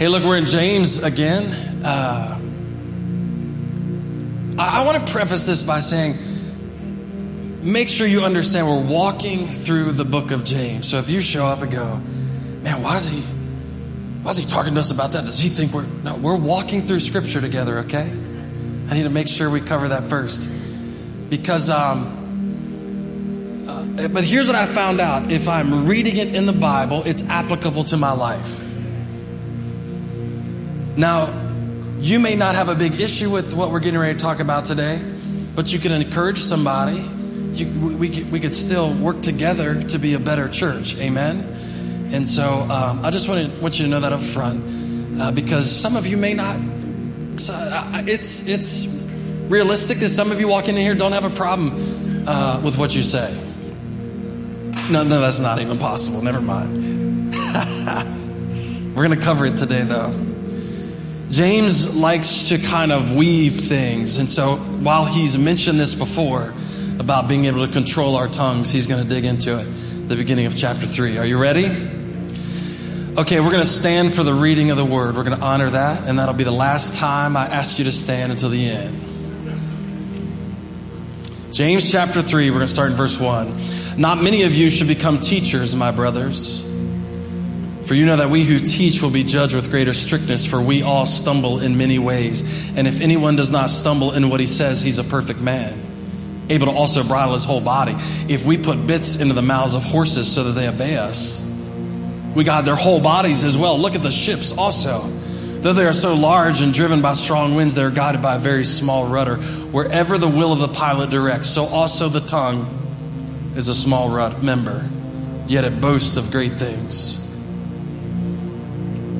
Hey, look, we're in James again. Uh, I, I want to preface this by saying, make sure you understand we're walking through the book of James. So if you show up and go, man, why is he, why is he talking to us about that? Does he think we're, no, we're walking through scripture together, okay? I need to make sure we cover that first. Because, um, uh, but here's what I found out. If I'm reading it in the Bible, it's applicable to my life. Now, you may not have a big issue with what we're getting ready to talk about today, but you can encourage somebody. You, we, we could still work together to be a better church. Amen? And so um, I just want, to, want you to know that up front uh, because some of you may not. Uh, it's, it's realistic that some of you walking in here don't have a problem uh, with what you say. No, no, that's not even possible. Never mind. We're going to cover it today, though. James likes to kind of weave things. And so while he's mentioned this before about being able to control our tongues, he's going to dig into it the beginning of chapter 3. Are you ready? Okay, we're going to stand for the reading of the word. We're going to honor that, and that'll be the last time I ask you to stand until the end. James chapter 3, we're going to start in verse 1. Not many of you should become teachers, my brothers for you know that we who teach will be judged with greater strictness, for we all stumble in many ways. And if anyone does not stumble in what he says, he's a perfect man, able to also bridle his whole body. If we put bits into the mouths of horses so that they obey us, we got their whole bodies as well. Look at the ships also. Though they are so large and driven by strong winds, they are guided by a very small rudder. Wherever the will of the pilot directs, so also the tongue is a small rud- member, yet it boasts of great things.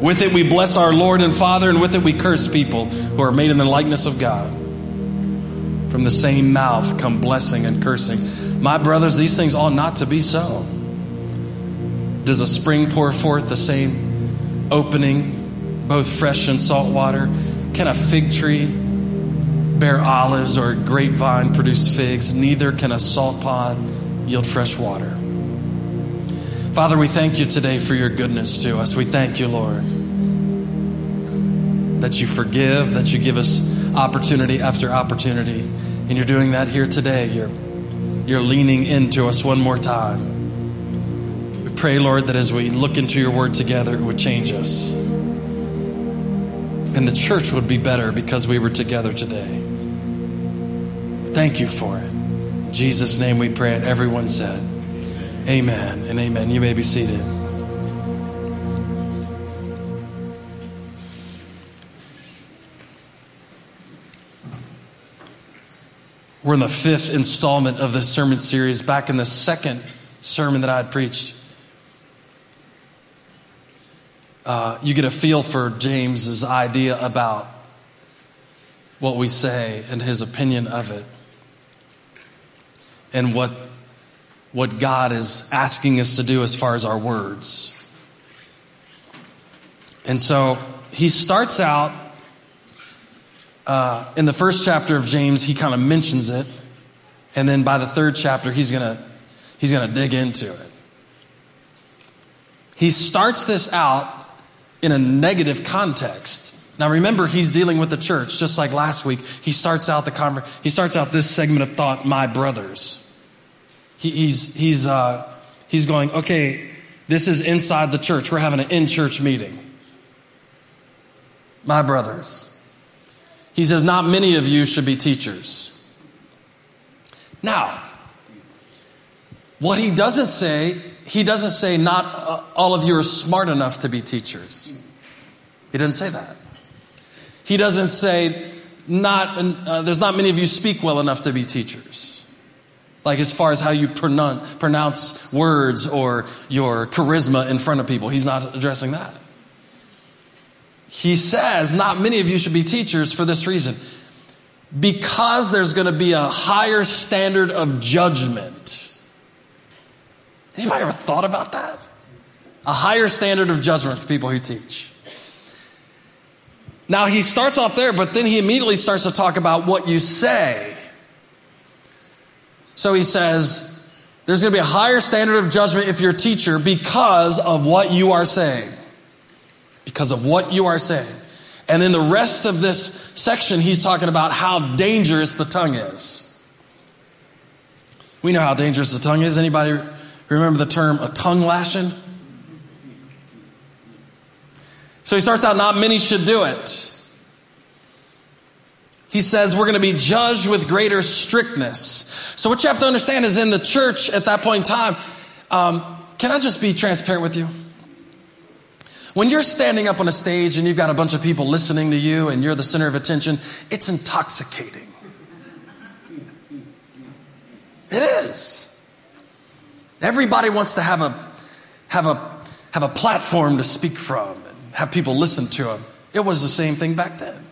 With it we bless our Lord and Father, and with it we curse people who are made in the likeness of God. From the same mouth come blessing and cursing. My brothers, these things ought not to be so. Does a spring pour forth the same opening, both fresh and salt water? Can a fig tree bear olives or a grapevine produce figs? Neither can a salt pond yield fresh water. Father, we thank you today for your goodness to us. We thank you, Lord, that you forgive, that you give us opportunity after opportunity. And you're doing that here today. You're, you're leaning into us one more time. We pray, Lord, that as we look into your word together, it would change us. And the church would be better because we were together today. Thank you for it. In Jesus' name we pray, and everyone said, Amen and amen. You may be seated. We're in the fifth installment of this sermon series, back in the second sermon that I had preached. Uh, you get a feel for James's idea about what we say and his opinion of it, and what what God is asking us to do as far as our words. And so he starts out uh, in the first chapter of James, he kind of mentions it. And then by the third chapter, he's going to he's going to dig into it. He starts this out in a negative context. Now remember, he's dealing with the church, just like last week. He starts out the conver- he starts out this segment of thought, my brothers. He, he's, he's, uh, he's going, okay, this is inside the church. We're having an in church meeting. My brothers. He says, not many of you should be teachers. Now, what he doesn't say, he doesn't say not uh, all of you are smart enough to be teachers. He doesn't say that. He doesn't say not, uh, there's not many of you speak well enough to be teachers. Like as far as how you pronounce, words or your charisma in front of people. He's not addressing that. he says, Not many of you should be teachers for this reason. Because there's going to be a higher standard of judgment. Anybody ever thought about that? A higher standard of judgment for people who teach. Now he starts off there, but then he immediately starts to talk about what you say. So he says, there's going to be a higher standard of judgment if you're a teacher because of what you are saying. Because of what you are saying. And in the rest of this section, he's talking about how dangerous the tongue is. We know how dangerous the tongue is. Anybody remember the term a tongue lashing? So he starts out, not many should do it. He says we're going to be judged with greater strictness. So what you have to understand is in the church at that point in time, um, can I just be transparent with you? When you're standing up on a stage and you've got a bunch of people listening to you and you're the center of attention, it's intoxicating. It is. Everybody wants to have a have a have a platform to speak from and have people listen to them. It was the same thing back then.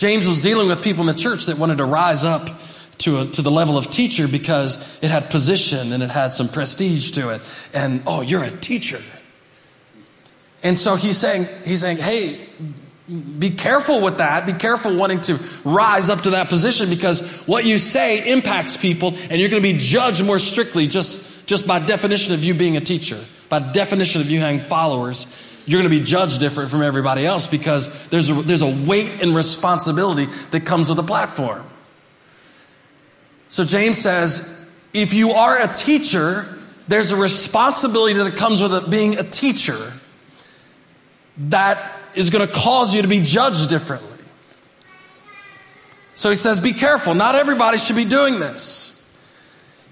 James was dealing with people in the church that wanted to rise up to, a, to the level of teacher because it had position and it had some prestige to it. And, oh, you're a teacher. And so he's saying, he's saying, hey, be careful with that. Be careful wanting to rise up to that position because what you say impacts people and you're going to be judged more strictly just, just by definition of you being a teacher, by definition of you having followers. You're going to be judged different from everybody else because there's a, there's a weight and responsibility that comes with a platform. So James says, if you are a teacher, there's a responsibility that comes with it being a teacher that is going to cause you to be judged differently. So he says, be careful. Not everybody should be doing this.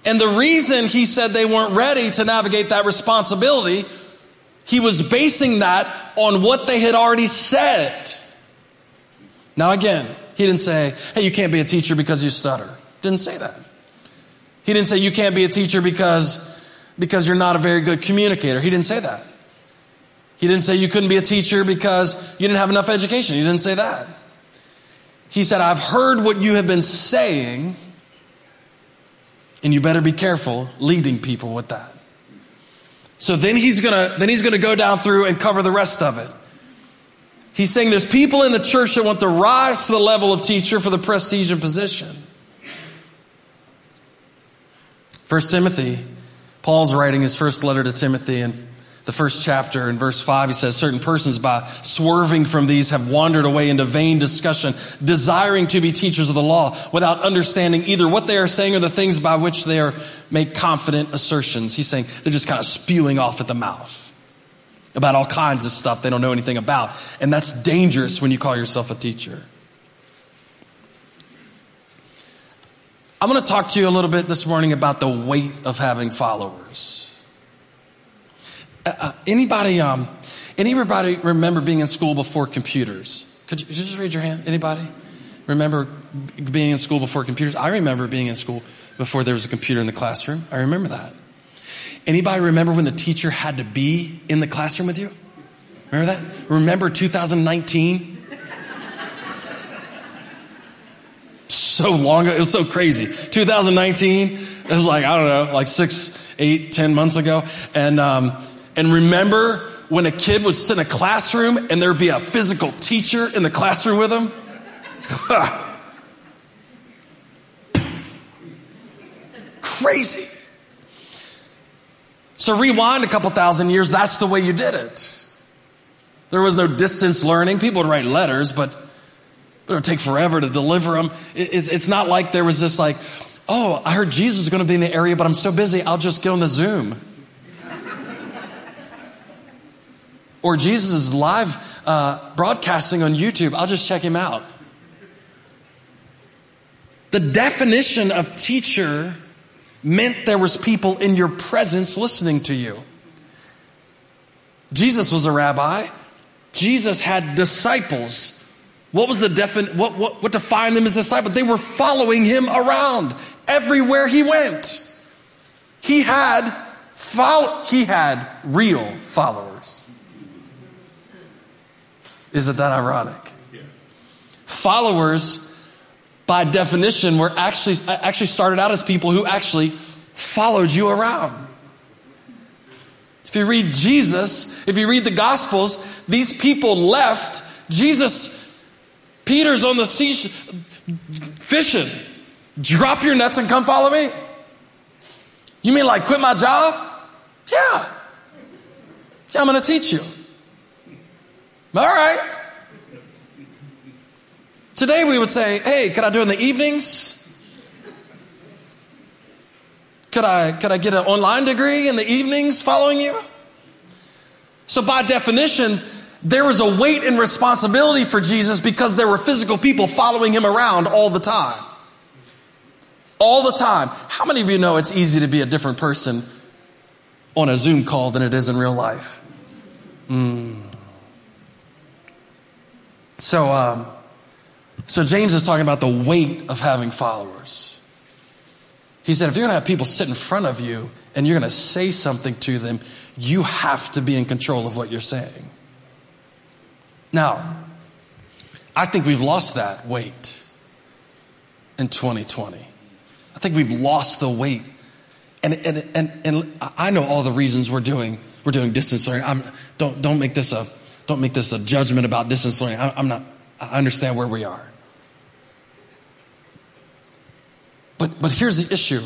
And the reason he said they weren't ready to navigate that responsibility, he was basing that on what they had already said. Now again, he didn't say, hey, you can't be a teacher because you stutter. Didn't say that. He didn't say you can't be a teacher because, because you're not a very good communicator. He didn't say that. He didn't say you couldn't be a teacher because you didn't have enough education. He didn't say that. He said, I've heard what you have been saying, and you better be careful leading people with that. So then he's gonna, then he's gonna go down through and cover the rest of it. He's saying there's people in the church that want to rise to the level of teacher for the prestige and position. First Timothy, Paul's writing his first letter to Timothy, and the first chapter in verse 5, he says, Certain persons, by swerving from these, have wandered away into vain discussion, desiring to be teachers of the law, without understanding either what they are saying or the things by which they are make confident assertions. He's saying they're just kind of spewing off at the mouth about all kinds of stuff they don't know anything about. And that's dangerous when you call yourself a teacher. I'm going to talk to you a little bit this morning about the weight of having followers. Uh, uh, anybody, um, anybody remember being in school before computers? Could you, could you just raise your hand? Anybody remember being in school before computers? I remember being in school before there was a computer in the classroom. I remember that. Anybody remember when the teacher had to be in the classroom with you? Remember that? Remember 2019? so long ago. It was so crazy. 2019. It was like, I don't know, like six, eight, ten months ago. And, um, and remember when a kid would sit in a classroom and there'd be a physical teacher in the classroom with him? Crazy. So rewind a couple thousand years, that's the way you did it. There was no distance learning. People would write letters, but it would take forever to deliver them. It's not like there was this like, oh, I heard Jesus is going to be in the area, but I'm so busy, I'll just go on the Zoom. Or Jesus is live uh, broadcasting on YouTube. I'll just check him out. The definition of teacher meant there was people in your presence listening to you. Jesus was a rabbi. Jesus had disciples. What was the defin- what, what, what defined them as disciples? They were following him around everywhere he went. He had follow- he had real followers. Isn't that ironic? Followers, by definition, were actually, actually started out as people who actually followed you around. If you read Jesus, if you read the Gospels, these people left. Jesus, Peter's on the sea fishing. Drop your nets and come follow me. You mean like quit my job? Yeah. Yeah, I'm going to teach you. All right. Today we would say, hey, could I do it in the evenings? Could I, could I get an online degree in the evenings following you? So by definition, there was a weight and responsibility for Jesus because there were physical people following him around all the time. All the time. How many of you know it's easy to be a different person on a Zoom call than it is in real life? Mm. So, um, so James is talking about the weight of having followers. He said, if you're going to have people sit in front of you and you're going to say something to them, you have to be in control of what you're saying. Now, I think we've lost that weight in 2020. I think we've lost the weight. And, and, and, and I know all the reasons we're doing, we're doing distance learning. I'm, don't, don't make this a, don't make this a judgment about distance learning. I'm not, I understand where we are. But, but here's the issue.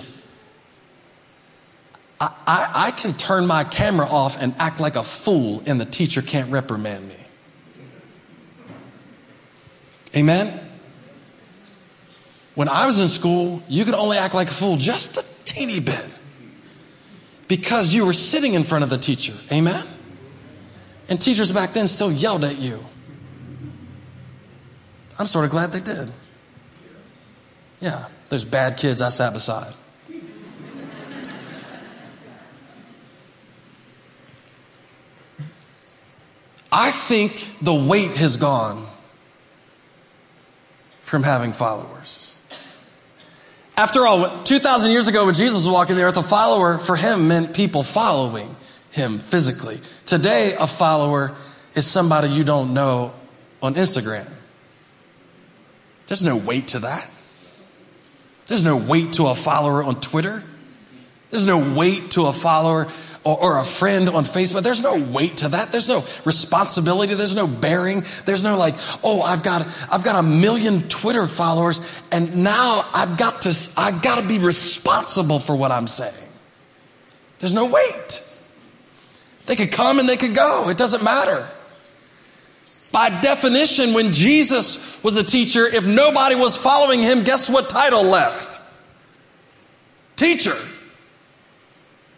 I, I, I can turn my camera off and act like a fool and the teacher can't reprimand me. Amen? When I was in school, you could only act like a fool just a teeny bit because you were sitting in front of the teacher. Amen? And teachers back then still yelled at you. I'm sort of glad they did. Yeah. Those bad kids I sat beside. I think the weight has gone from having followers. After all, 2,000 years ago when Jesus was walking the earth, a follower for him meant people following him physically. Today, a follower is somebody you don't know on Instagram. There's no weight to that. There's no weight to a follower on Twitter. There's no weight to a follower or, or, a friend on Facebook. There's no weight to that. There's no responsibility. There's no bearing. There's no like, oh, I've got, I've got a million Twitter followers and now I've got to, I've got to be responsible for what I'm saying. There's no weight. They could come and they could go. It doesn't matter. By definition, when Jesus was a teacher, if nobody was following him, guess what title left? Teacher.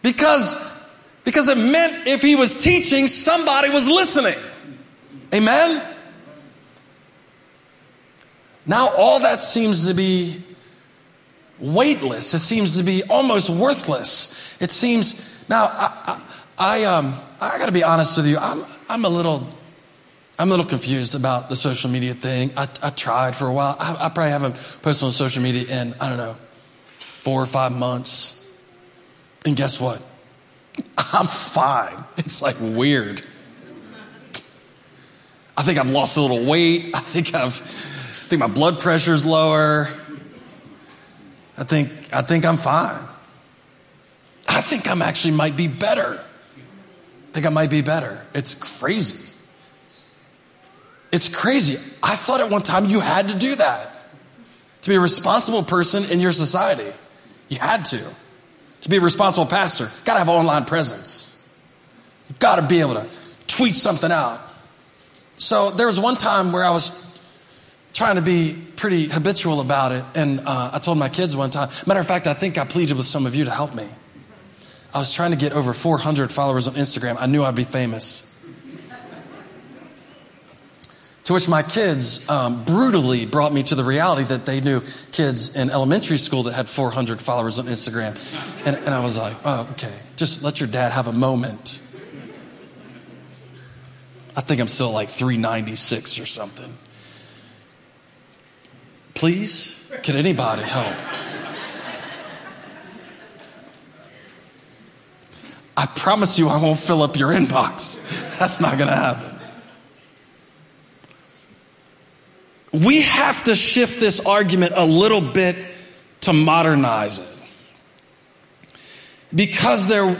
Because, because it meant if he was teaching, somebody was listening. Amen? Now all that seems to be weightless. It seems to be almost worthless. It seems, now I, I, I um, I gotta be honest with you, I'm, I'm a little I'm a little confused about the social media thing. I, I tried for a while. I, I, probably haven't posted on social media in, I don't know, four or five months. And guess what? I'm fine. It's like weird. I think I've lost a little weight. I think I've, I think my blood pressure's lower. I think, I think I'm fine. I think I'm actually might be better. I think I might be better. It's crazy. It's crazy. I thought at one time you had to do that. To be a responsible person in your society. You had to. To be a responsible pastor, gotta have online presence. You've gotta be able to tweet something out. So there was one time where I was trying to be pretty habitual about it, and uh, I told my kids one time. Matter of fact, I think I pleaded with some of you to help me. I was trying to get over 400 followers on Instagram. I knew I'd be famous. To which my kids um, brutally brought me to the reality that they knew kids in elementary school that had 400 followers on Instagram. And, and I was like, oh, okay, just let your dad have a moment. I think I'm still like 396 or something. Please, can anybody help? I promise you I won't fill up your inbox. That's not going to happen. we have to shift this argument a little bit to modernize it. Because there,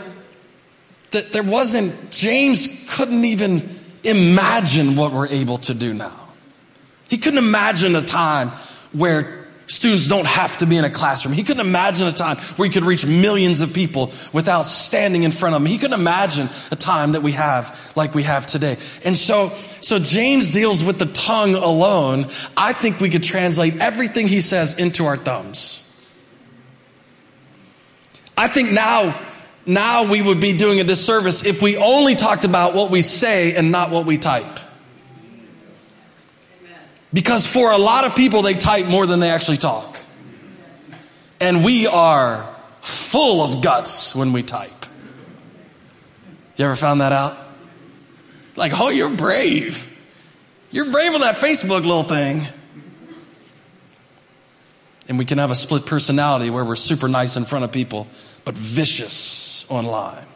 that there wasn't, James couldn't even imagine what we're able to do now. He couldn't imagine a time where students don't have to be in a classroom. He couldn't imagine a time where he could reach millions of people without standing in front of them. He couldn't imagine a time that we have like we have today. And so, so James deals with the tongue alone. I think we could translate everything he says into our thumbs. I think now, now we would be doing a disservice if we only talked about what we say and not what we type. Because for a lot of people, they type more than they actually talk. And we are full of guts when we type. You ever found that out? Like, oh, you're brave. You're brave on that Facebook little thing. And we can have a split personality where we're super nice in front of people, but vicious online.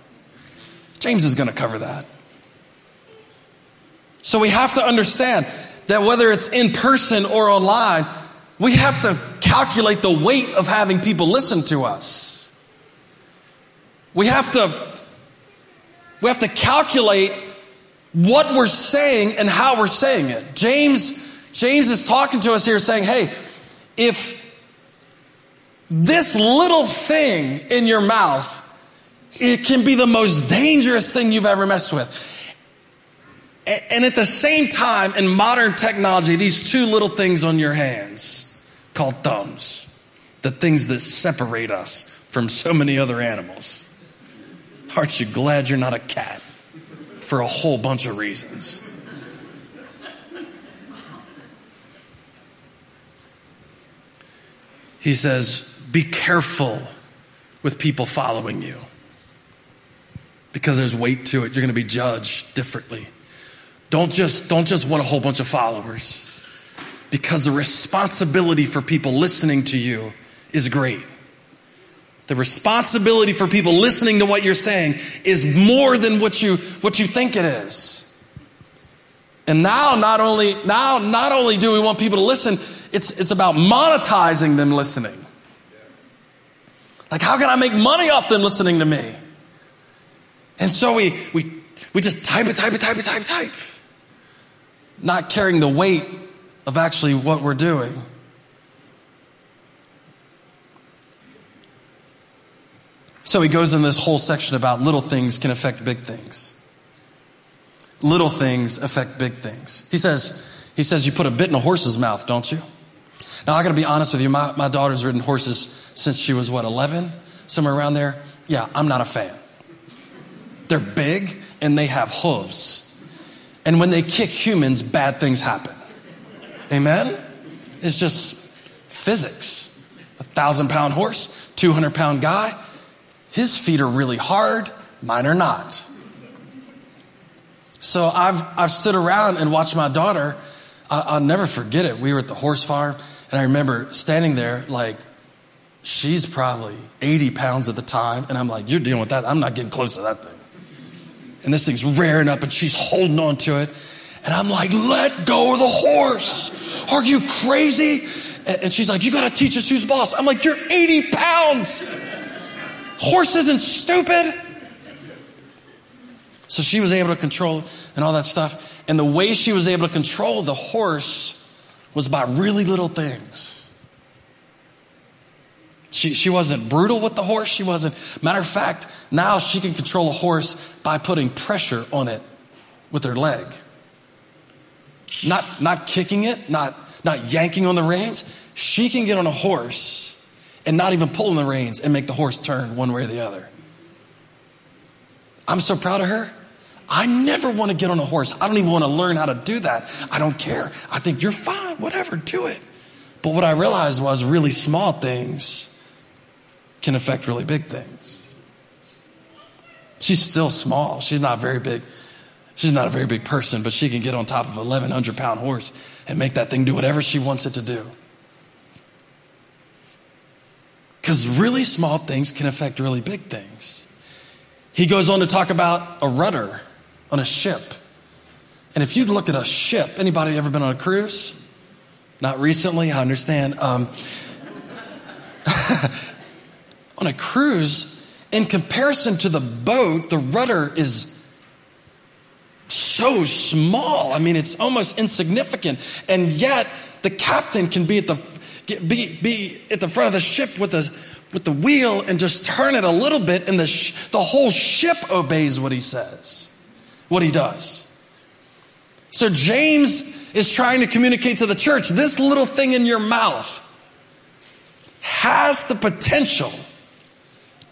James is going to cover that. So we have to understand that whether it's in person or online, we have to calculate the weight of having people listen to us. We have to, we have to calculate what we're saying and how we're saying it. James, James is talking to us here saying, hey, if this little thing in your mouth, it can be the most dangerous thing you've ever messed with. And at the same time, in modern technology, these two little things on your hands called thumbs, the things that separate us from so many other animals. Aren't you glad you're not a cat? For a whole bunch of reasons. He says, Be careful with people following you because there's weight to it. You're going to be judged differently. Don't just, don't just want a whole bunch of followers because the responsibility for people listening to you is great. The responsibility for people listening to what you're saying is more than what you, what you think it is. And now not only, now not only do we want people to listen, it's, it's about monetizing them listening. Like, how can I make money off them listening to me? And so we, we, we just type it, type it, type it, type it, type not carrying the weight of actually what we're doing. So he goes in this whole section about little things can affect big things. Little things affect big things. He says, he says you put a bit in a horse's mouth, don't you? Now I gotta be honest with you, my, my daughter's ridden horses since she was what, 11? Somewhere around there? Yeah, I'm not a fan. They're big and they have hooves. And when they kick humans, bad things happen. Amen? It's just physics. A thousand pound horse, 200 pound guy, his feet are really hard, mine are not. So I've, I've stood around and watched my daughter. I, will never forget it. We were at the horse farm and I remember standing there like, she's probably 80 pounds at the time. And I'm like, you're dealing with that. I'm not getting close to that thing and this thing's rearing up and she's holding on to it. And I'm like, let go of the horse. Are you crazy? And she's like, you got to teach us who's boss. I'm like, you're 80 pounds. Horse isn't stupid. So she was able to control and all that stuff. And the way she was able to control the horse was by really little things. She, she wasn't brutal with the horse. She wasn't. Matter of fact, now she can control a horse by putting pressure on it with her leg. Not, not kicking it, not, not yanking on the reins. She can get on a horse and not even pulling the reins and make the horse turn one way or the other. I'm so proud of her. I never want to get on a horse. I don't even want to learn how to do that. I don't care. I think you're fine, whatever, do it. But what I realized was really small things can affect really big things. She's still small. She's not very big. She's not a very big person, but she can get on top of a 1,100 pound horse and make that thing do whatever she wants it to do. Because really small things can affect really big things. He goes on to talk about a rudder on a ship. And if you look at a ship, anybody ever been on a cruise? Not recently, I understand. Um, on a cruise, in comparison to the boat, the rudder is so small. I mean, it's almost insignificant. And yet, the captain can be at the, be, be at the front of the ship with the, with the wheel and just turn it a little bit, and the, sh- the whole ship obeys what he says, what he does. So, James is trying to communicate to the church this little thing in your mouth has the potential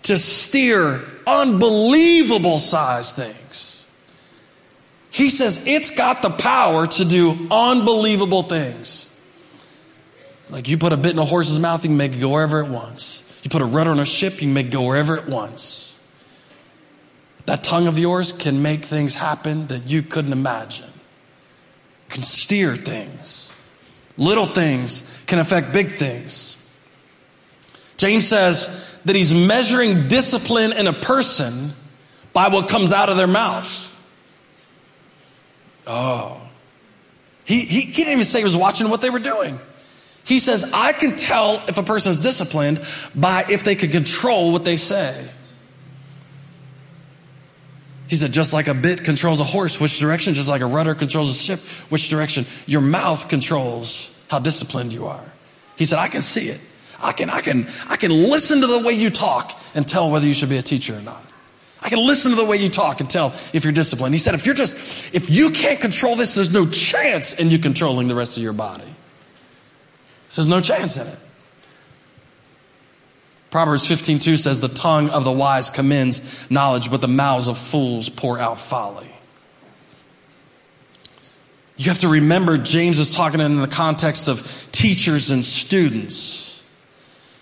to steer unbelievable size things. He says it's got the power to do unbelievable things. Like you put a bit in a horse's mouth, you can make it go wherever it wants. You put a rudder on a ship, you can make it go wherever it wants. That tongue of yours can make things happen that you couldn't imagine. Can steer things. Little things can affect big things. James says that he's measuring discipline in a person by what comes out of their mouth. Oh. He, he, he didn't even say he was watching what they were doing. He says, I can tell if a person's disciplined by if they can control what they say. He said, just like a bit controls a horse, which direction? Just like a rudder controls a ship, which direction? Your mouth controls how disciplined you are. He said, I can see it. I can, I can, I can listen to the way you talk and tell whether you should be a teacher or not. I can listen to the way you talk and tell if you're disciplined. He said, if you're just, if you can't control this, there's no chance in you controlling the rest of your body. So there's no chance in it. Proverbs 15:2 says the tongue of the wise commends knowledge but the mouths of fools pour out folly. You have to remember James is talking in the context of teachers and students.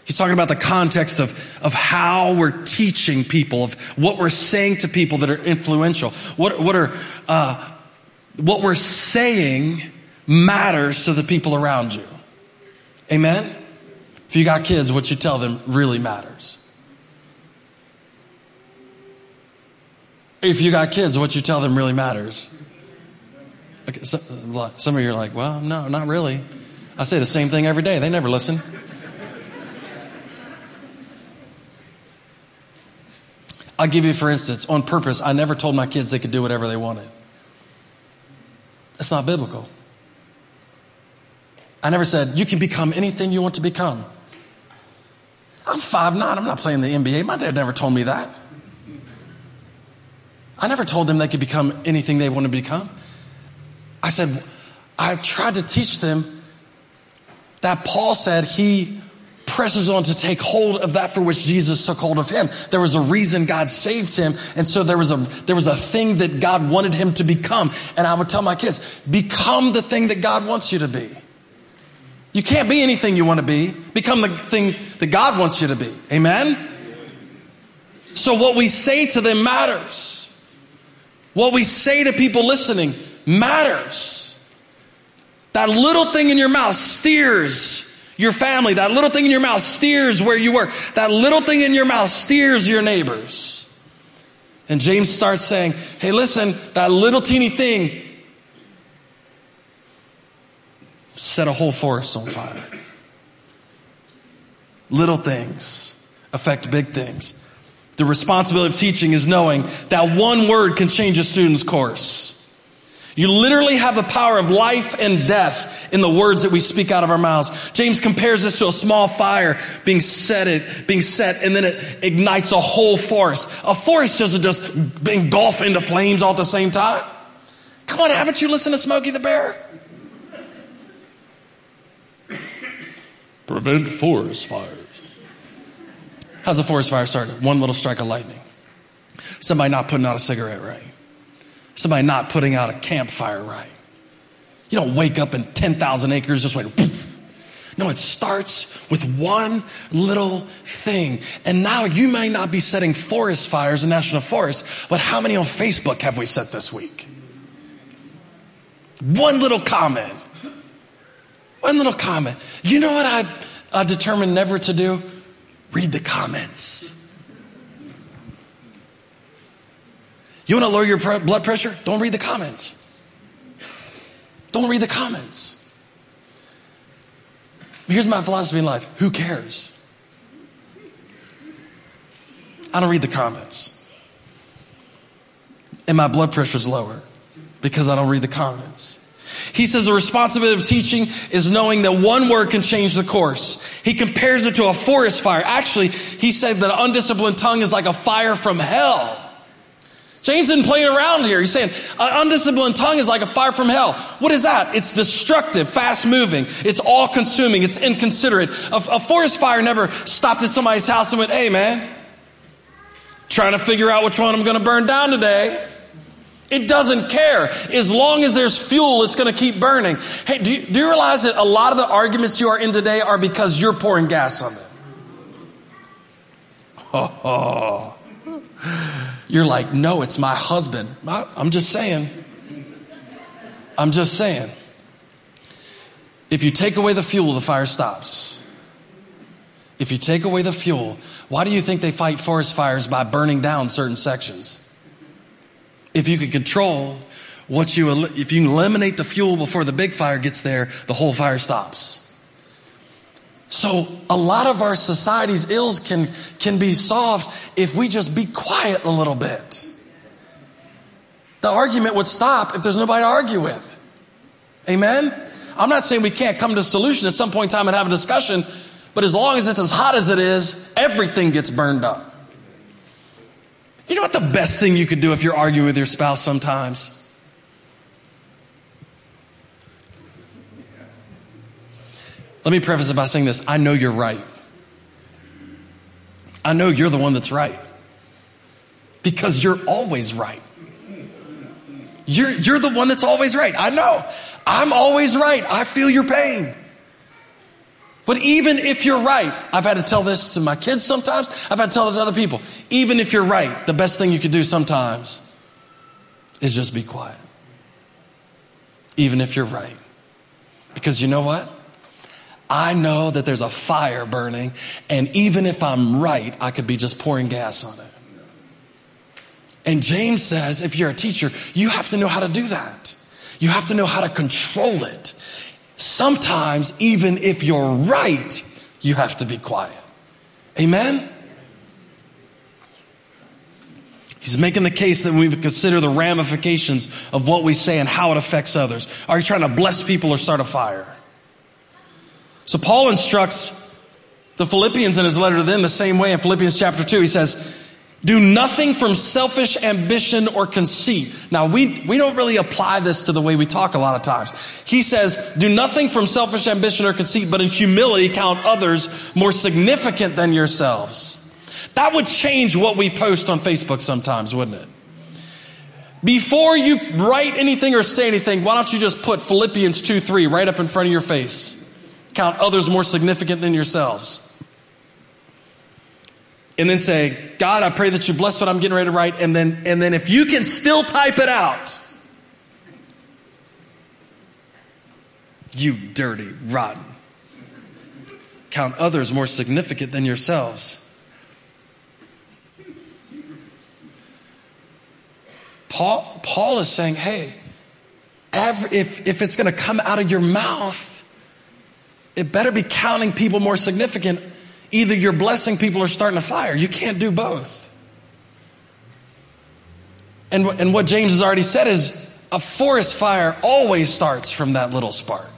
He's talking about the context of, of how we're teaching people, of what we're saying to people that are influential. What, what are, uh, what we're saying matters to the people around you. Amen? If you got kids, what you tell them really matters. If you got kids, what you tell them really matters. Okay, so, some of you are like, well, no, not really. I say the same thing every day. They never listen. I'll give you, for instance, on purpose, I never told my kids they could do whatever they wanted. That's not biblical. I never said, you can become anything you want to become. I'm five nine. I'm not playing the NBA. My dad never told me that. I never told them they could become anything they want to become. I said, I tried to teach them that Paul said he presses on to take hold of that for which Jesus took hold of him. There was a reason God saved him. And so there was a, there was a thing that God wanted him to become. And I would tell my kids, become the thing that God wants you to be. You can't be anything you want to be. Become the thing that God wants you to be. Amen? So what we say to them matters. What we say to people listening matters. That little thing in your mouth steers your family. That little thing in your mouth steers where you work. That little thing in your mouth steers your neighbors. And James starts saying, hey, listen, that little teeny thing set a whole forest on fire. Little things affect big things. The responsibility of teaching is knowing that one word can change a student's course. You literally have the power of life and death in the words that we speak out of our mouths. James compares this to a small fire being set it, being set, and then it ignites a whole forest. A forest doesn't just engulf into flames all at the same time. Come on, haven't you listened to Smokey the Bear? Prevent forest fires. How's a forest fire start? One little strike of lightning. Somebody not putting out a cigarette right. Somebody not putting out a campfire right. You don't wake up in 10,000 acres just like, no, it starts with one little thing. And now you may not be setting forest fires in national forests, but how many on Facebook have we set this week? One little comment. One little comment. You know what I, I determined never to do? Read the comments. You want to lower your blood pressure? Don't read the comments. Don't read the comments. Here's my philosophy in life who cares? I don't read the comments. And my blood pressure's lower because I don't read the comments. He says the responsibility of teaching is knowing that one word can change the course. He compares it to a forest fire. Actually, he said that an undisciplined tongue is like a fire from hell. James isn't playing around here. He's saying an undisciplined tongue is like a fire from hell. What is that? It's destructive, fast moving. It's all consuming. It's inconsiderate. A, a, forest fire never stopped at somebody's house and went, hey man, trying to figure out which one I'm going to burn down today. It doesn't care. As long as there's fuel, it's going to keep burning. Hey, do you, do you realize that a lot of the arguments you are in today are because you're pouring gas on them? Oh. You're like, no, it's my husband. I'm just saying. I'm just saying. If you take away the fuel, the fire stops. If you take away the fuel, why do you think they fight forest fires by burning down certain sections? If you can control what you, if you eliminate the fuel before the big fire gets there, the whole fire stops. So a lot of our society's ills can, can be solved if we just be quiet a little bit. The argument would stop if there's nobody to argue with. Amen? I'm not saying we can't come to a solution at some point in time and have a discussion, but as long as it's as hot as it is, everything gets burned up. You know what the best thing you could do if you're arguing with your spouse sometimes? Let me preface it by saying this I know you're right. I know you're the one that's right. Because you're always right. You're, you're the one that's always right. I know. I'm always right. I feel your pain. But even if you're right, I've had to tell this to my kids sometimes, I've had to tell it to other people. Even if you're right, the best thing you could do sometimes is just be quiet. Even if you're right. Because you know what? I know that there's a fire burning, and even if I'm right, I could be just pouring gas on it. And James says, if you're a teacher, you have to know how to do that. You have to know how to control it. Sometimes, even if you're right, you have to be quiet. Amen? He's making the case that we consider the ramifications of what we say and how it affects others. Are you trying to bless people or start a fire? So Paul instructs the Philippians in his letter to them the same way in Philippians chapter 2. He says, do nothing from selfish ambition or conceit. Now, we, we don't really apply this to the way we talk a lot of times. He says, do nothing from selfish ambition or conceit, but in humility count others more significant than yourselves. That would change what we post on Facebook sometimes, wouldn't it? Before you write anything or say anything, why don't you just put Philippians 2 3 right up in front of your face? Count others more significant than yourselves and then say, God, I pray that you bless what I'm getting ready to write. And then, and then if you can still type it out, you dirty, rotten. Count others more significant than yourselves. Paul, Paul is saying, hey, every, if, if it's going to come out of your mouth, it better be counting people more significant Either you're blessing people or starting a fire. You can't do both. And, and what James has already said is a forest fire always starts from that little spark.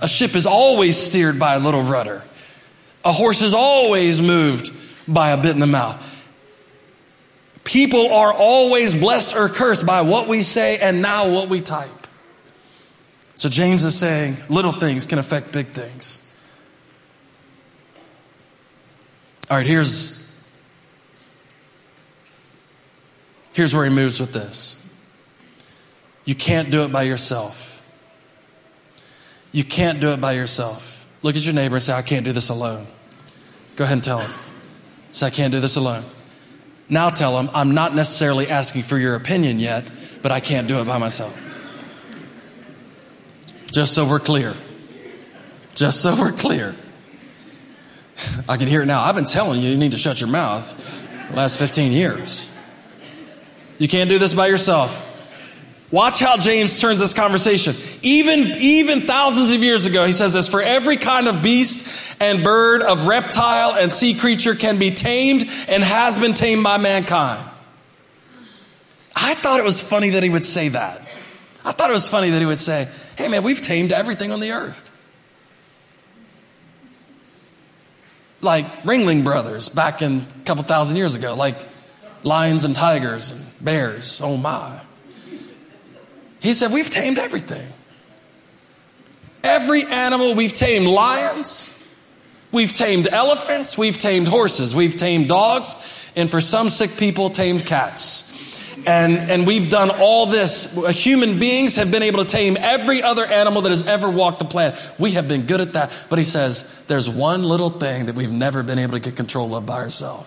A ship is always steered by a little rudder. A horse is always moved by a bit in the mouth. People are always blessed or cursed by what we say and now what we type. So James is saying little things can affect big things. All right, here's here's where he moves with this. You can't do it by yourself. You can't do it by yourself. Look at your neighbor and say, I can't do this alone. Go ahead and tell him. Say, I can't do this alone. Now tell him, I'm not necessarily asking for your opinion yet, but I can't do it by myself. Just so we're clear. Just so we're clear. I can hear it now. I've been telling you, you need to shut your mouth last 15 years. You can't do this by yourself. Watch how James turns this conversation. Even, even thousands of years ago, he says this, for every kind of beast and bird, of reptile and sea creature can be tamed and has been tamed by mankind. I thought it was funny that he would say that. I thought it was funny that he would say, hey man, we've tamed everything on the earth. Like Ringling Brothers back in a couple thousand years ago, like lions and tigers and bears. Oh my. He said, We've tamed everything. Every animal we've tamed lions, we've tamed elephants, we've tamed horses, we've tamed dogs, and for some sick people, tamed cats. And, and we've done all this. Human beings have been able to tame every other animal that has ever walked the planet. We have been good at that. But he says, there's one little thing that we've never been able to get control of by ourselves.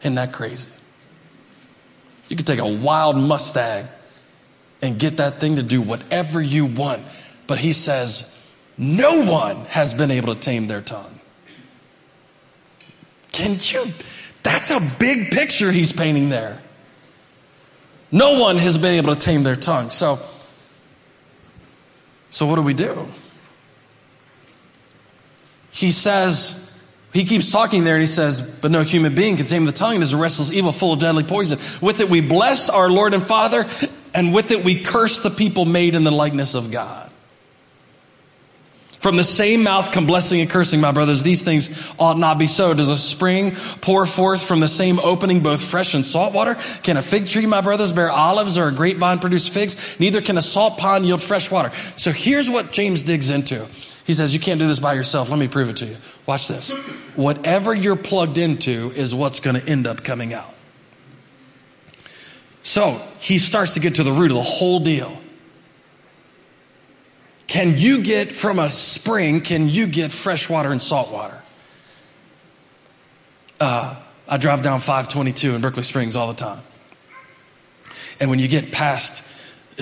Isn't that crazy? You could take a wild Mustang and get that thing to do whatever you want. But he says, no one has been able to tame their tongue. Can you? That's a big picture he's painting there. No one has been able to tame their tongue. So, so what do we do? He says, he keeps talking there and he says, But no human being can tame the tongue. It is a restless evil full of deadly poison. With it we bless our Lord and Father, and with it we curse the people made in the likeness of God. From the same mouth come blessing and cursing, my brothers. These things ought not be so. Does a spring pour forth from the same opening both fresh and salt water? Can a fig tree, my brothers, bear olives or a grapevine produce figs? Neither can a salt pond yield fresh water. So here's what James digs into. He says, You can't do this by yourself. Let me prove it to you. Watch this. Whatever you're plugged into is what's going to end up coming out. So he starts to get to the root of the whole deal. Can you get from a spring, can you get fresh water and salt water? Uh, I drive down 522 in Berkeley Springs all the time. And when you get past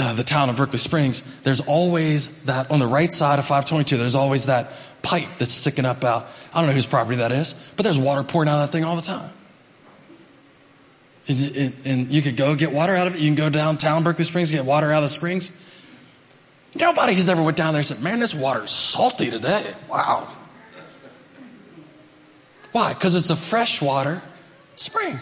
uh, the town of Berkeley Springs, there's always that, on the right side of 522, there's always that pipe that's sticking up out. I don't know whose property that is, but there's water pouring out of that thing all the time. And, and, and, you could go get water out of it. You can go downtown Berkeley Springs, get water out of the springs. Nobody has ever went down there and said, man, this water is salty today. Wow. Why? Because it's a freshwater spring.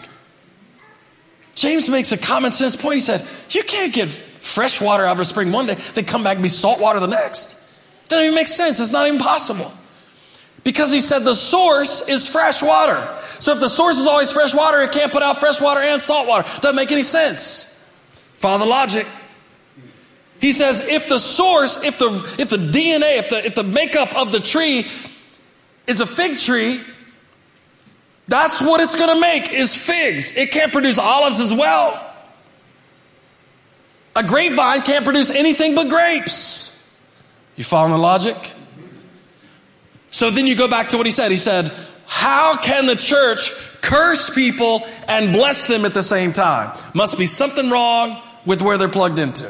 James makes a common sense point. He said, you can't get fresh water out of a spring one day, then come back and be salt water the next. Doesn't even make sense. It's not even possible. Because he said the source is fresh water. So if the source is always fresh water, it can't put out fresh water and salt water. Doesn't make any sense. Follow the logic. He says if the source, if the if the DNA, if the if the makeup of the tree is a fig tree, that's what it's going to make is figs. It can't produce olives as well. A grapevine can't produce anything but grapes. You following the logic? So then you go back to what he said. He said, How can the church curse people and bless them at the same time? Must be something wrong with where they're plugged into.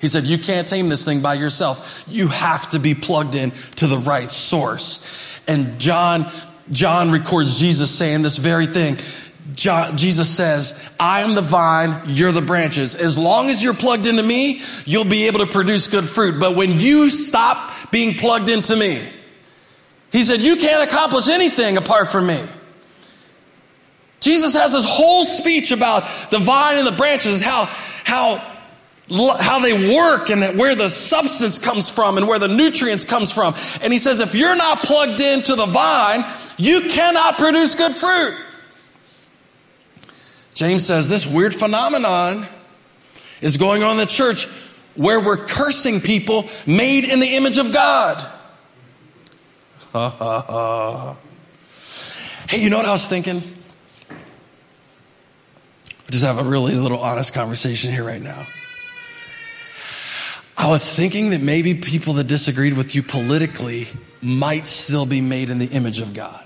He said, You can't tame this thing by yourself. You have to be plugged in to the right source. And John, John records Jesus saying this very thing. John, Jesus says, I am the vine, you're the branches. As long as you're plugged into me, you'll be able to produce good fruit. But when you stop being plugged into me, he said, you can't accomplish anything apart from me. Jesus has this whole speech about the vine and the branches, how, how, how they work and where the substance comes from and where the nutrients comes from. And he says, if you're not plugged into the vine, you cannot produce good fruit. James says this weird phenomenon is going on in the church where we're cursing people made in the image of God. hey, you know what I was thinking? Just have a really little honest conversation here right now. I was thinking that maybe people that disagreed with you politically might still be made in the image of God.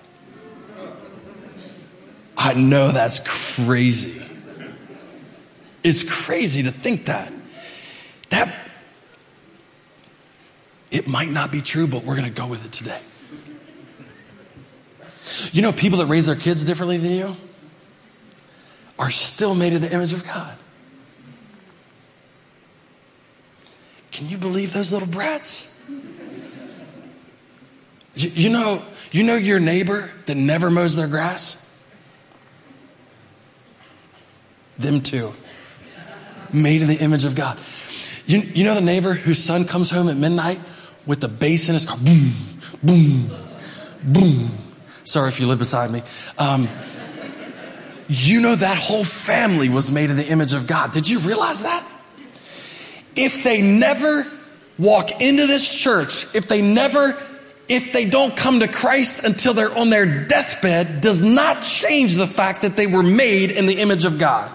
I know that's crazy. It's crazy to think that. That it might not be true, but we're going to go with it today. You know, people that raise their kids differently than you are still made in the image of God. Can you believe those little brats? You, you know, you know your neighbor that never mows their grass? Them too. Made in the image of God. You, you know the neighbor whose son comes home at midnight with the bass in his car? Boom, boom, boom. Sorry if you live beside me. Um, you know that whole family was made in the image of God. Did you realize that? If they never walk into this church, if they never, if they don't come to Christ until they're on their deathbed, does not change the fact that they were made in the image of God.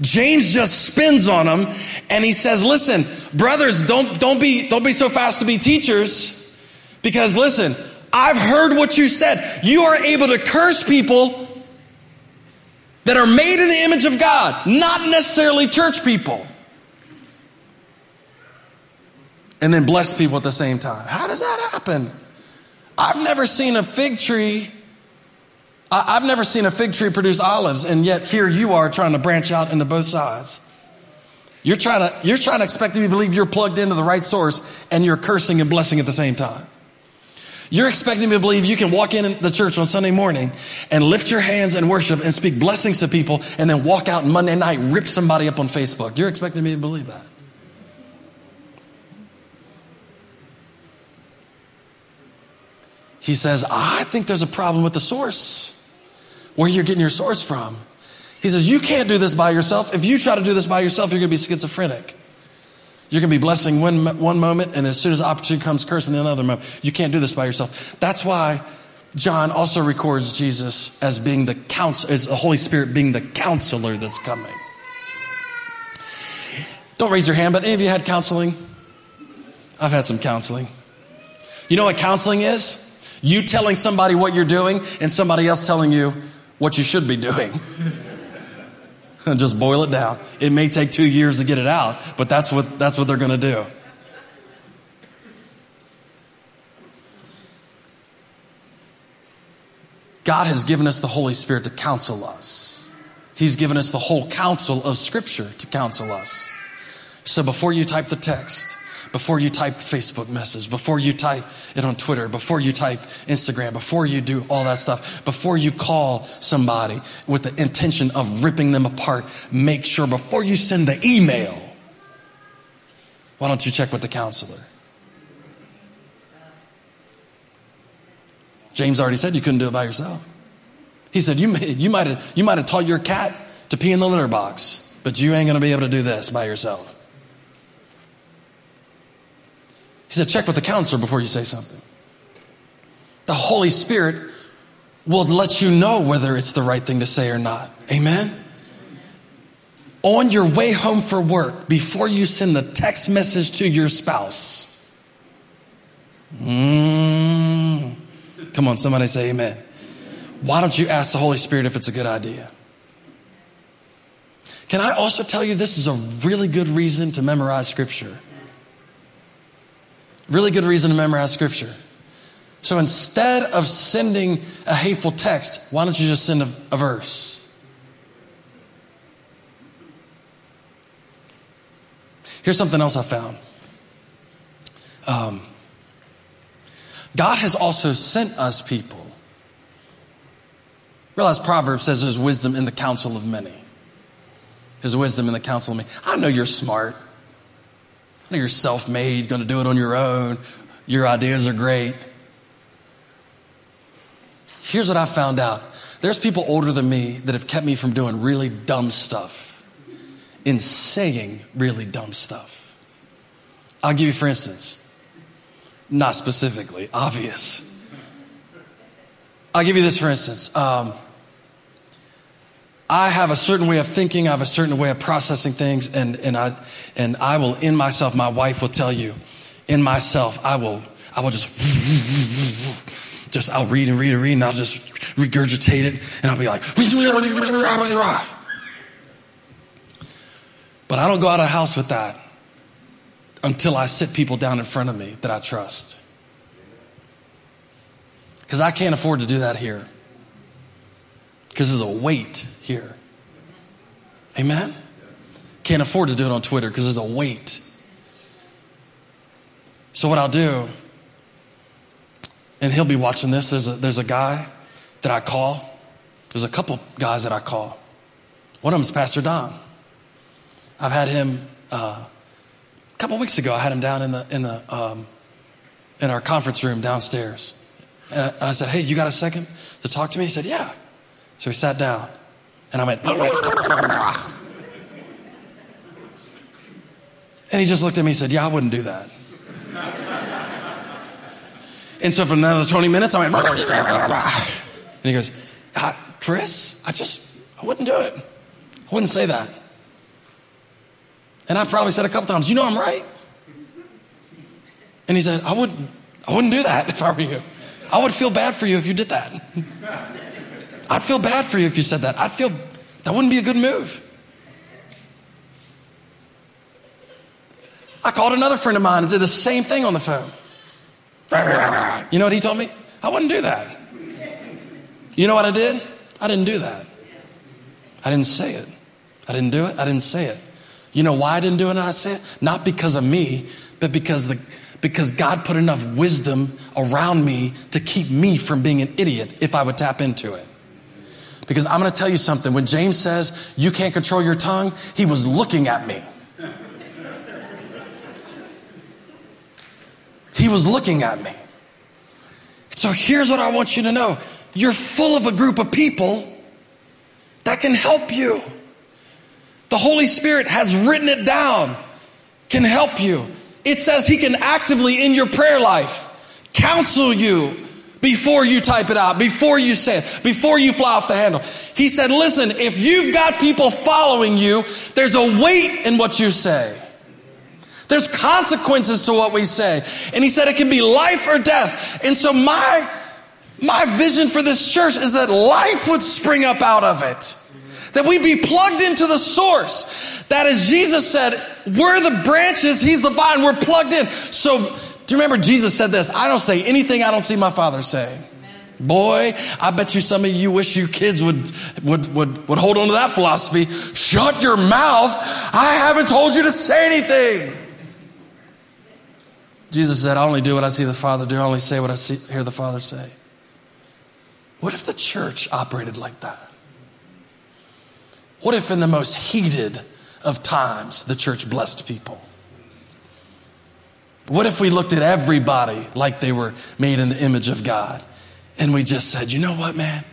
James just spins on them and he says, listen, brothers, don't, don't be, don't be so fast to be teachers because listen, I've heard what you said. You are able to curse people that are made in the image of God, not necessarily church people. And then bless people at the same time. How does that happen? I've never seen a fig tree. I've never seen a fig tree produce olives, and yet here you are trying to branch out into both sides. You're trying to, you're trying to expect me to believe you're plugged into the right source and you're cursing and blessing at the same time. You're expecting me to believe you can walk in the church on Sunday morning and lift your hands and worship and speak blessings to people and then walk out Monday night, rip somebody up on Facebook. You're expecting me to believe that. He says, I think there's a problem with the source, where you're getting your source from. He says, You can't do this by yourself. If you try to do this by yourself, you're going to be schizophrenic. You're going to be blessing one, one moment, and as soon as opportunity comes, cursing another moment. You can't do this by yourself. That's why John also records Jesus as being the counsel, as the Holy Spirit being the counselor that's coming. Don't raise your hand, but any of you had counseling? I've had some counseling. You know what counseling is? You telling somebody what you're doing and somebody else telling you what you should be doing. just boil it down. It may take two years to get it out, but that's what, that's what they're going to do. God has given us the Holy Spirit to counsel us. He's given us the whole counsel of Scripture to counsel us. So before you type the text, before you type Facebook message, before you type it on Twitter, before you type Instagram, before you do all that stuff, before you call somebody with the intention of ripping them apart, make sure before you send the email, why don't you check with the counselor? James already said you couldn't do it by yourself. He said, you, you, might have, you might have taught your cat to pee in the litter box, but you ain't going to be able to do this by yourself. He said, check with the counselor before you say something. The Holy Spirit will let you know whether it's the right thing to say or not. Amen? On your way home for work, before you send the text message to your spouse, mm, come on, somebody say amen. Why don't you ask the Holy Spirit if it's a good idea? Can I also tell you this is a really good reason to memorize scripture? Really good reason to memorize scripture. So instead of sending a hateful text, why don't you just send a, a verse? Here's something else I found. Um, God has also sent us people. Realize Proverbs says there's wisdom in the counsel of many. There's wisdom in the counsel of many. I know you're smart you're self made, going to do it on your own. Your ideas are great. Here's what I found out there's people older than me that have kept me from doing really dumb stuff, in saying really dumb stuff. I'll give you, for instance, not specifically, obvious. I'll give you this, for instance. Um, I have a certain way of thinking, I have a certain way of processing things, and, and, I, and I will, in myself, my wife will tell you, in myself, I will, I will just, just, I'll read and read and read, and I'll just regurgitate it, and I'll be like, but I don't go out of the house with that until I sit people down in front of me that I trust. Because I can't afford to do that here because there's a weight here. Amen? Can't afford to do it on Twitter because there's a weight. So, what I'll do, and he'll be watching this, there's a, there's a guy that I call. There's a couple guys that I call. One of them is Pastor Don. I've had him uh, a couple weeks ago. I had him down in the in the um, in our conference room downstairs, and I, and I said, "Hey, you got a second to talk to me?" He said, "Yeah." So he sat down, and I went, and he just looked at me and said, "Yeah, I wouldn't do that." And so for another 20 minutes, I went, and he goes, Chris, I just, I wouldn't do it. I wouldn't say that. And I probably said a couple times, you know I'm right. And he said, I wouldn't, I wouldn't do that if I were you. I would feel bad for you if you did that. I'd feel bad for you if you said that. I'd feel, that wouldn't be a good move. I called another friend of mine and did the same thing on the phone. You know what he told me? I wouldn't do that. You know what I did? I didn't do that. I didn't say it. I didn't do it. I didn't say it. You know why I didn't do it and I say it? Not because of me, but because the because God put enough wisdom around me to keep me from being an idiot if I would tap into it. Because I'm going to tell you something. When James says you can't control your tongue, he was looking at me. He was looking at me. So here's what I want you to know. You're full of a group of people that can help you. The Holy Spirit has written it down, can help you. It says He can actively in your prayer life counsel you before you type it out, before you say it, before you fly off the handle. He said, listen, if you've got people following you, there's a weight in what you say. There's consequences to what we say. And he said it can be life or death. And so my, my vision for this church is that life would spring up out of it. That we be plugged into the source. That as Jesus said, we're the branches, He's the vine, we're plugged in. So, do you remember Jesus said this? I don't say anything I don't see my Father say. Boy, I bet you some of you wish you kids would, would, would, would hold on to that philosophy. Shut your mouth. I haven't told you to say anything. Jesus said, I only do what I see the Father do. I only say what I see, hear the Father say. What if the church operated like that? What if in the most heated of times the church blessed people? What if we looked at everybody like they were made in the image of God and we just said, you know what, man?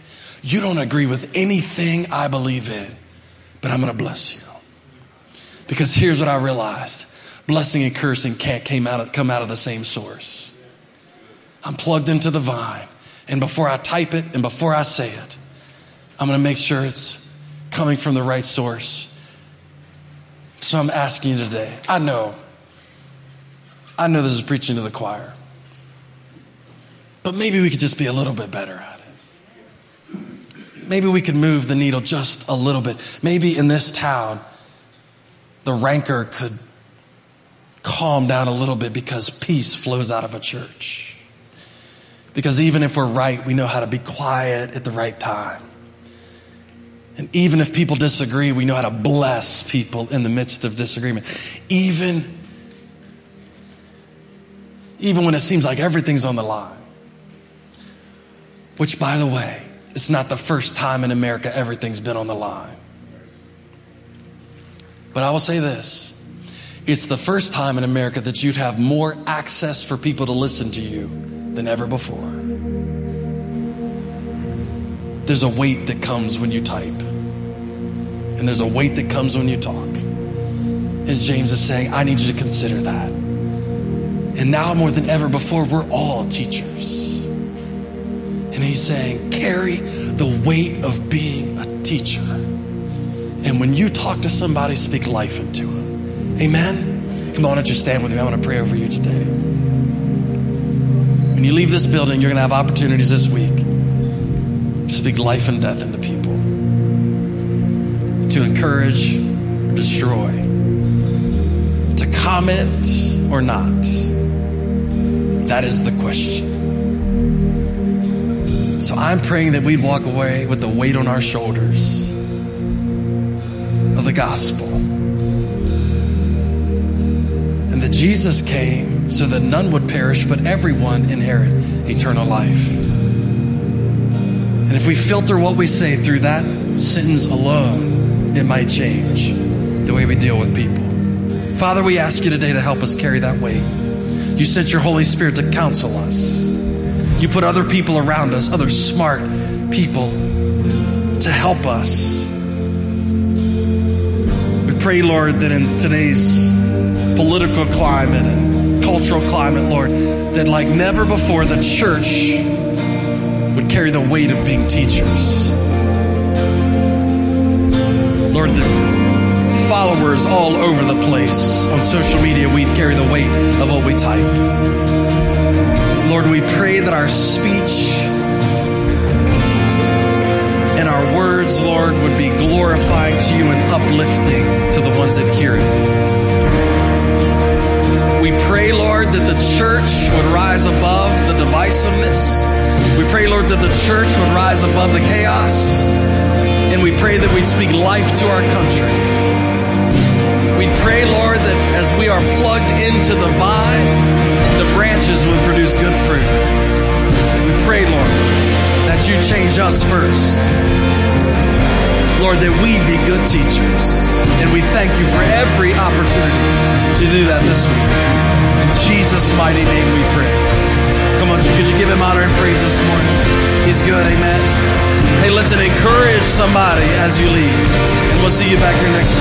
You don't agree with anything I believe in, but I'm going to bless you. Because here's what I realized blessing and cursing can't came out of, come out of the same source. I'm plugged into the vine. And before I type it and before I say it, I'm going to make sure it's coming from the right source. So I'm asking you today. I know. I know this is preaching to the choir. But maybe we could just be a little bit better at it. Maybe we could move the needle just a little bit. Maybe in this town, the rancor could calm down a little bit because peace flows out of a church. Because even if we're right, we know how to be quiet at the right time. And even if people disagree, we know how to bless people in the midst of disagreement. Even, even when it seems like everything's on the line. Which, by the way, it's not the first time in America everything's been on the line. But I will say this it's the first time in America that you'd have more access for people to listen to you than ever before. There's a weight that comes when you type, and there's a weight that comes when you talk. And James is saying, I need you to consider that. And now more than ever before, we're all teachers. And he's saying, carry the weight of being a teacher. And when you talk to somebody, speak life into them. Amen? Come on, don't you stand with me? I want to pray over you today. When you leave this building, you're going to have opportunities this week to speak life and death into people, to encourage or destroy, to comment or not. That is the question. So I'm praying that we'd walk away with the weight on our shoulders of the gospel And that Jesus came so that none would perish, but everyone inherit eternal life. And if we filter what we say through that sentence alone, it might change the way we deal with people. Father, we ask you today to help us carry that weight. You sent your Holy Spirit to counsel us. You put other people around us, other smart people, to help us. We pray, Lord, that in today's political climate and cultural climate, Lord, that like never before, the church would carry the weight of being teachers. Lord, the followers all over the place on social media, we'd carry the weight of what we type. Lord, we pray that our speech and our words, Lord, would be glorifying to you and uplifting to the ones that hear it. We pray, Lord, that the church would rise above the divisiveness. We pray, Lord, that the church would rise above the chaos. And we pray that we'd speak life to our country. We pray, Lord, that as we are plugged into the vine, the branches will produce good fruit. We pray, Lord, that you change us first. Lord, that we be good teachers. And we thank you for every opportunity to do that this week. In Jesus' mighty name we pray. Come on, could you give him honor and praise this morning? He's good, amen. Hey, listen, encourage somebody as you leave. And we'll see you back here next week.